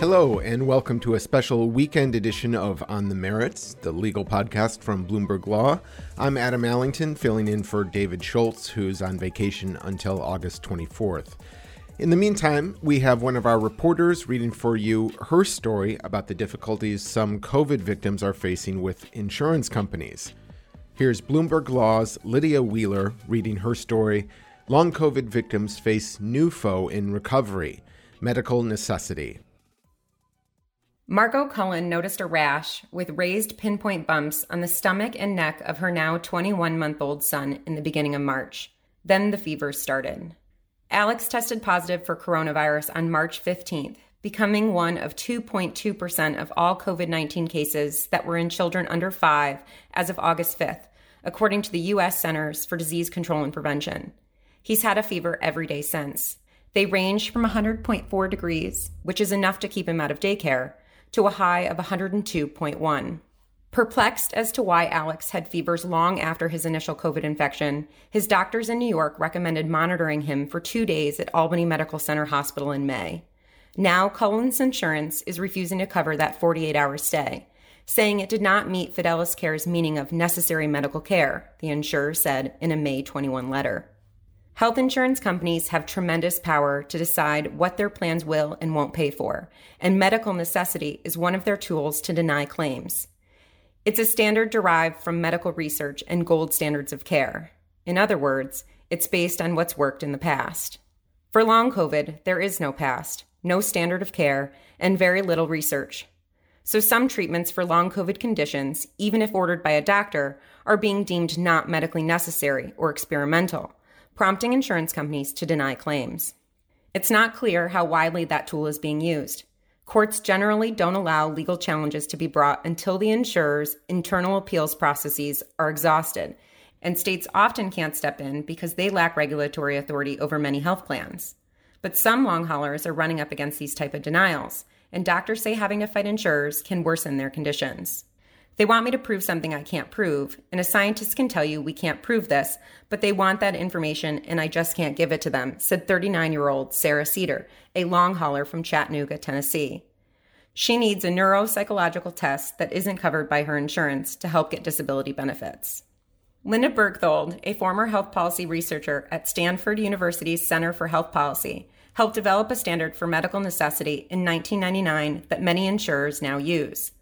Hello, and welcome to a special weekend edition of On the Merits, the legal podcast from Bloomberg Law. I'm Adam Allington, filling in for David Schultz, who's on vacation until August 24th. In the meantime, we have one of our reporters reading for you her story about the difficulties some COVID victims are facing with insurance companies. Here's Bloomberg Law's Lydia Wheeler reading her story Long COVID victims face new foe in recovery medical necessity. Margot Cullen noticed a rash with raised pinpoint bumps on the stomach and neck of her now 21 month old son in the beginning of March. Then the fever started. Alex tested positive for coronavirus on March 15th, becoming one of 2.2% of all COVID 19 cases that were in children under five as of August 5th, according to the U.S. Centers for Disease Control and Prevention. He's had a fever every day since. They range from 100.4 degrees, which is enough to keep him out of daycare, to a high of 102.1. Perplexed as to why Alex had fevers long after his initial COVID infection, his doctors in New York recommended monitoring him for two days at Albany Medical Center Hospital in May. Now, Cullen's insurance is refusing to cover that 48 hour stay, saying it did not meet Fidelis Care's meaning of necessary medical care, the insurer said in a May 21 letter. Health insurance companies have tremendous power to decide what their plans will and won't pay for, and medical necessity is one of their tools to deny claims. It's a standard derived from medical research and gold standards of care. In other words, it's based on what's worked in the past. For long COVID, there is no past, no standard of care, and very little research. So some treatments for long COVID conditions, even if ordered by a doctor, are being deemed not medically necessary or experimental prompting insurance companies to deny claims. It's not clear how widely that tool is being used. Courts generally don't allow legal challenges to be brought until the insurer's internal appeals processes are exhausted, and states often can't step in because they lack regulatory authority over many health plans. But some long haulers are running up against these type of denials, and doctors say having to fight insurers can worsen their conditions. They want me to prove something I can't prove, and a scientist can tell you we can't prove this, but they want that information and I just can't give it to them, said 39 year old Sarah Cedar, a long hauler from Chattanooga, Tennessee. She needs a neuropsychological test that isn't covered by her insurance to help get disability benefits. Linda Bergthold, a former health policy researcher at Stanford University's Center for Health Policy, helped develop a standard for medical necessity in 1999 that many insurers now use.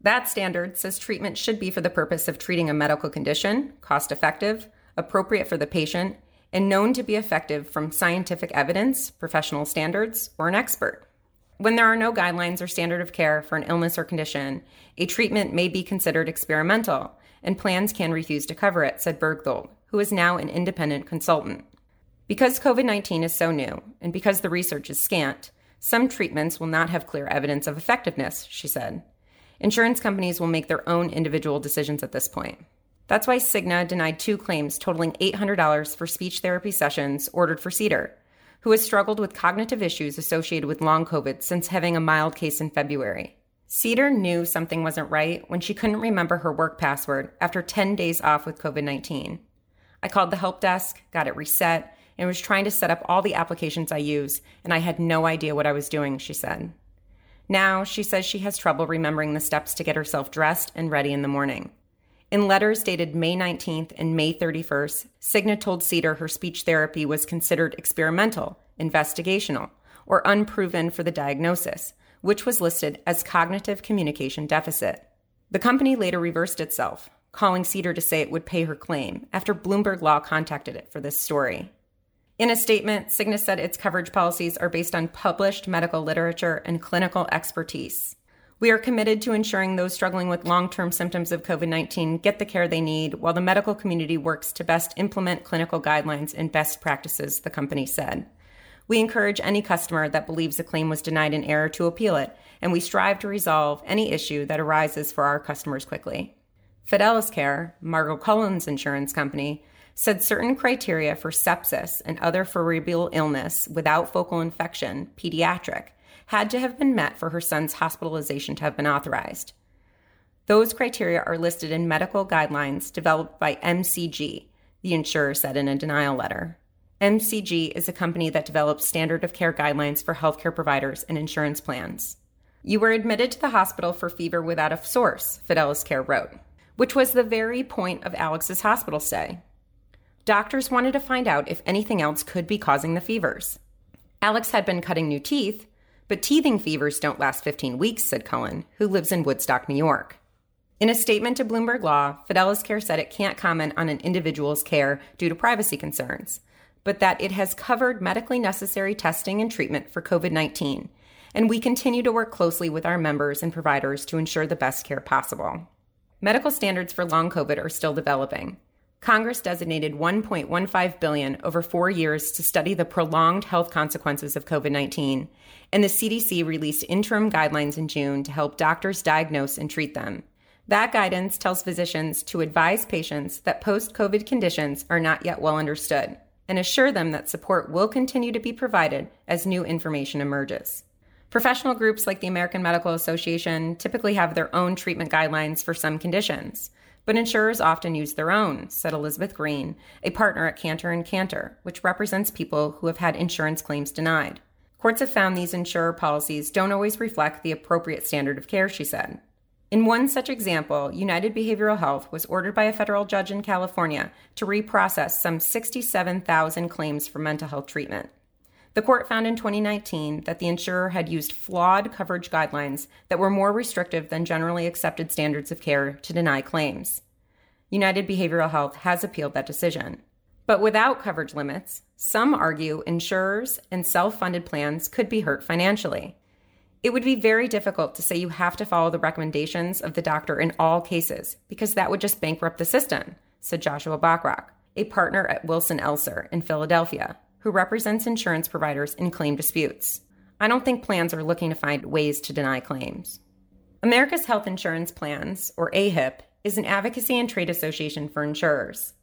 That standard says treatment should be for the purpose of treating a medical condition, cost effective, appropriate for the patient, and known to be effective from scientific evidence, professional standards, or an expert. When there are no guidelines or standard of care for an illness or condition, a treatment may be considered experimental, and plans can refuse to cover it, said Bergthold, who is now an independent consultant. Because COVID 19 is so new, and because the research is scant, some treatments will not have clear evidence of effectiveness, she said. Insurance companies will make their own individual decisions at this point. That's why Cigna denied two claims totaling $800 for speech therapy sessions ordered for Cedar, who has struggled with cognitive issues associated with long COVID since having a mild case in February. Cedar knew something wasn't right when she couldn't remember her work password after 10 days off with COVID 19. I called the help desk, got it reset, and was trying to set up all the applications I use, and I had no idea what I was doing, she said. Now, she says she has trouble remembering the steps to get herself dressed and ready in the morning. In letters dated May 19th and May 31st, Cigna told Cedar her speech therapy was considered experimental, investigational, or unproven for the diagnosis, which was listed as cognitive communication deficit. The company later reversed itself, calling Cedar to say it would pay her claim after Bloomberg Law contacted it for this story. In a statement, Cigna said its coverage policies are based on published medical literature and clinical expertise. We are committed to ensuring those struggling with long term symptoms of COVID 19 get the care they need while the medical community works to best implement clinical guidelines and best practices, the company said. We encourage any customer that believes a claim was denied in error to appeal it, and we strive to resolve any issue that arises for our customers quickly. Fidelis Care, Margot Cullen's insurance company, said certain criteria for sepsis and other febrile illness without focal infection, pediatric, had to have been met for her son's hospitalization to have been authorized. Those criteria are listed in medical guidelines developed by MCG, the insurer said in a denial letter. MCG is a company that develops standard of care guidelines for healthcare providers and insurance plans. You were admitted to the hospital for fever without a source, Fidelis Care wrote, which was the very point of Alex's hospital stay. Doctors wanted to find out if anything else could be causing the fevers. Alex had been cutting new teeth, but teething fevers don't last 15 weeks, said Cullen, who lives in Woodstock, New York. In a statement to Bloomberg Law, Fidelis Care said it can't comment on an individual's care due to privacy concerns, but that it has covered medically necessary testing and treatment for COVID 19, and we continue to work closely with our members and providers to ensure the best care possible. Medical standards for long COVID are still developing. Congress designated 1.15 billion over 4 years to study the prolonged health consequences of COVID-19, and the CDC released interim guidelines in June to help doctors diagnose and treat them. That guidance tells physicians to advise patients that post COVID conditions are not yet well understood and assure them that support will continue to be provided as new information emerges. Professional groups like the American Medical Association typically have their own treatment guidelines for some conditions, but insurers often use their own, said Elizabeth Green, a partner at Kantor and Kantor, which represents people who have had insurance claims denied. Courts have found these insurer policies don't always reflect the appropriate standard of care, she said. In one such example, United Behavioral Health was ordered by a federal judge in California to reprocess some 67,000 claims for mental health treatment. The court found in 2019 that the insurer had used flawed coverage guidelines that were more restrictive than generally accepted standards of care to deny claims. United Behavioral Health has appealed that decision. But without coverage limits, some argue insurers and self funded plans could be hurt financially. It would be very difficult to say you have to follow the recommendations of the doctor in all cases, because that would just bankrupt the system, said Joshua Bachrach, a partner at Wilson Elser in Philadelphia, who represents insurance providers in claim disputes. I don't think plans are looking to find ways to deny claims. America's Health Insurance Plans, or AHIP, is an advocacy and trade association for insurers.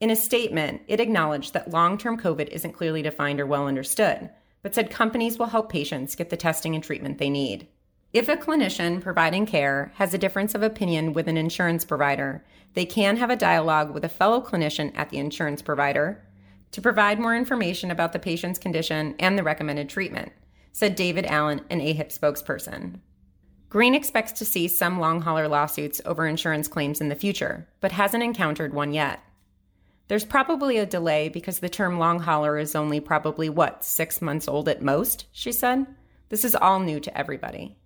In a statement, it acknowledged that long term COVID isn't clearly defined or well understood, but said companies will help patients get the testing and treatment they need. If a clinician providing care has a difference of opinion with an insurance provider, they can have a dialogue with a fellow clinician at the insurance provider to provide more information about the patient's condition and the recommended treatment, said David Allen, an AHIP spokesperson. Green expects to see some long hauler lawsuits over insurance claims in the future, but hasn't encountered one yet. There's probably a delay because the term long hauler is only probably what, six months old at most, she said. This is all new to everybody.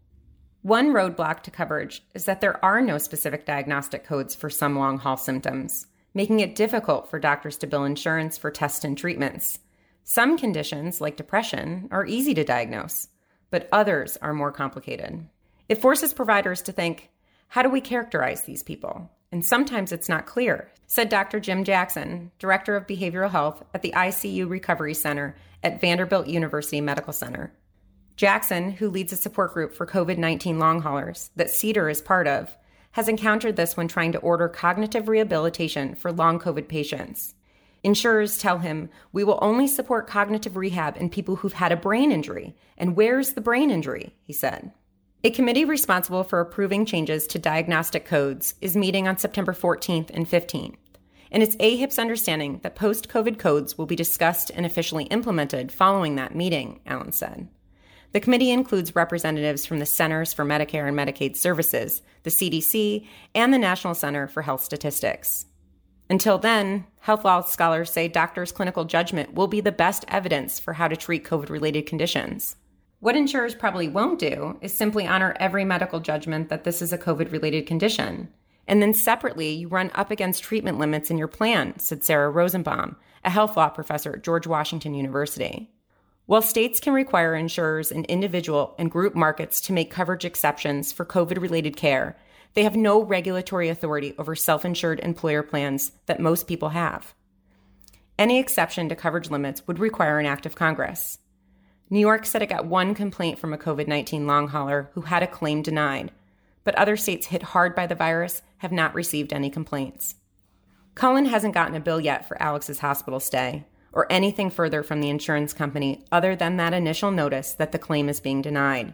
One roadblock to coverage is that there are no specific diagnostic codes for some long haul symptoms, making it difficult for doctors to bill insurance for tests and treatments. Some conditions, like depression, are easy to diagnose, but others are more complicated. It forces providers to think how do we characterize these people? And sometimes it's not clear, said Dr. Jim Jackson, Director of Behavioral Health at the ICU Recovery Center at Vanderbilt University Medical Center. Jackson, who leads a support group for COVID 19 long haulers that CEDAR is part of, has encountered this when trying to order cognitive rehabilitation for long COVID patients. Insurers tell him, We will only support cognitive rehab in people who've had a brain injury. And where's the brain injury? He said. A committee responsible for approving changes to diagnostic codes is meeting on September 14th and 15th, and it's AHIP's understanding that post COVID codes will be discussed and officially implemented following that meeting, Allen said. The committee includes representatives from the Centers for Medicare and Medicaid Services, the CDC, and the National Center for Health Statistics. Until then, health law scholars say doctors' clinical judgment will be the best evidence for how to treat COVID related conditions. What insurers probably won't do is simply honor every medical judgment that this is a COVID related condition. And then separately, you run up against treatment limits in your plan, said Sarah Rosenbaum, a health law professor at George Washington University. While states can require insurers in individual and group markets to make coverage exceptions for COVID related care, they have no regulatory authority over self insured employer plans that most people have. Any exception to coverage limits would require an act of Congress. New York said it got one complaint from a COVID 19 long hauler who had a claim denied, but other states hit hard by the virus have not received any complaints. Cullen hasn't gotten a bill yet for Alex's hospital stay or anything further from the insurance company other than that initial notice that the claim is being denied.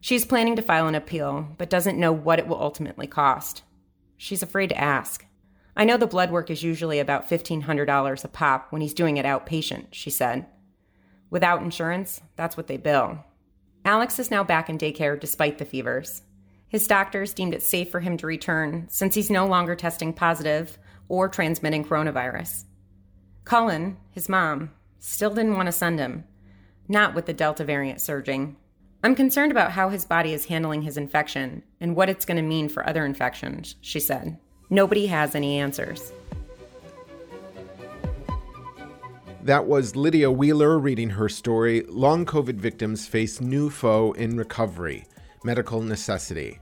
She's planning to file an appeal, but doesn't know what it will ultimately cost. She's afraid to ask. I know the blood work is usually about $1,500 a pop when he's doing it outpatient, she said. Without insurance, that's what they bill. Alex is now back in daycare despite the fevers. His doctors deemed it safe for him to return since he's no longer testing positive or transmitting coronavirus. Cullen, his mom, still didn't want to send him, not with the Delta variant surging. I'm concerned about how his body is handling his infection and what it's going to mean for other infections, she said. Nobody has any answers. That was Lydia Wheeler reading her story Long COVID Victims Face New Foe in Recovery Medical Necessity.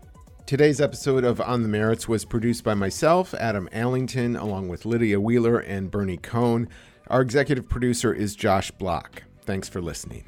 Today's episode of On the Merits was produced by myself, Adam Allington, along with Lydia Wheeler and Bernie Kohn. Our executive producer is Josh Block. Thanks for listening.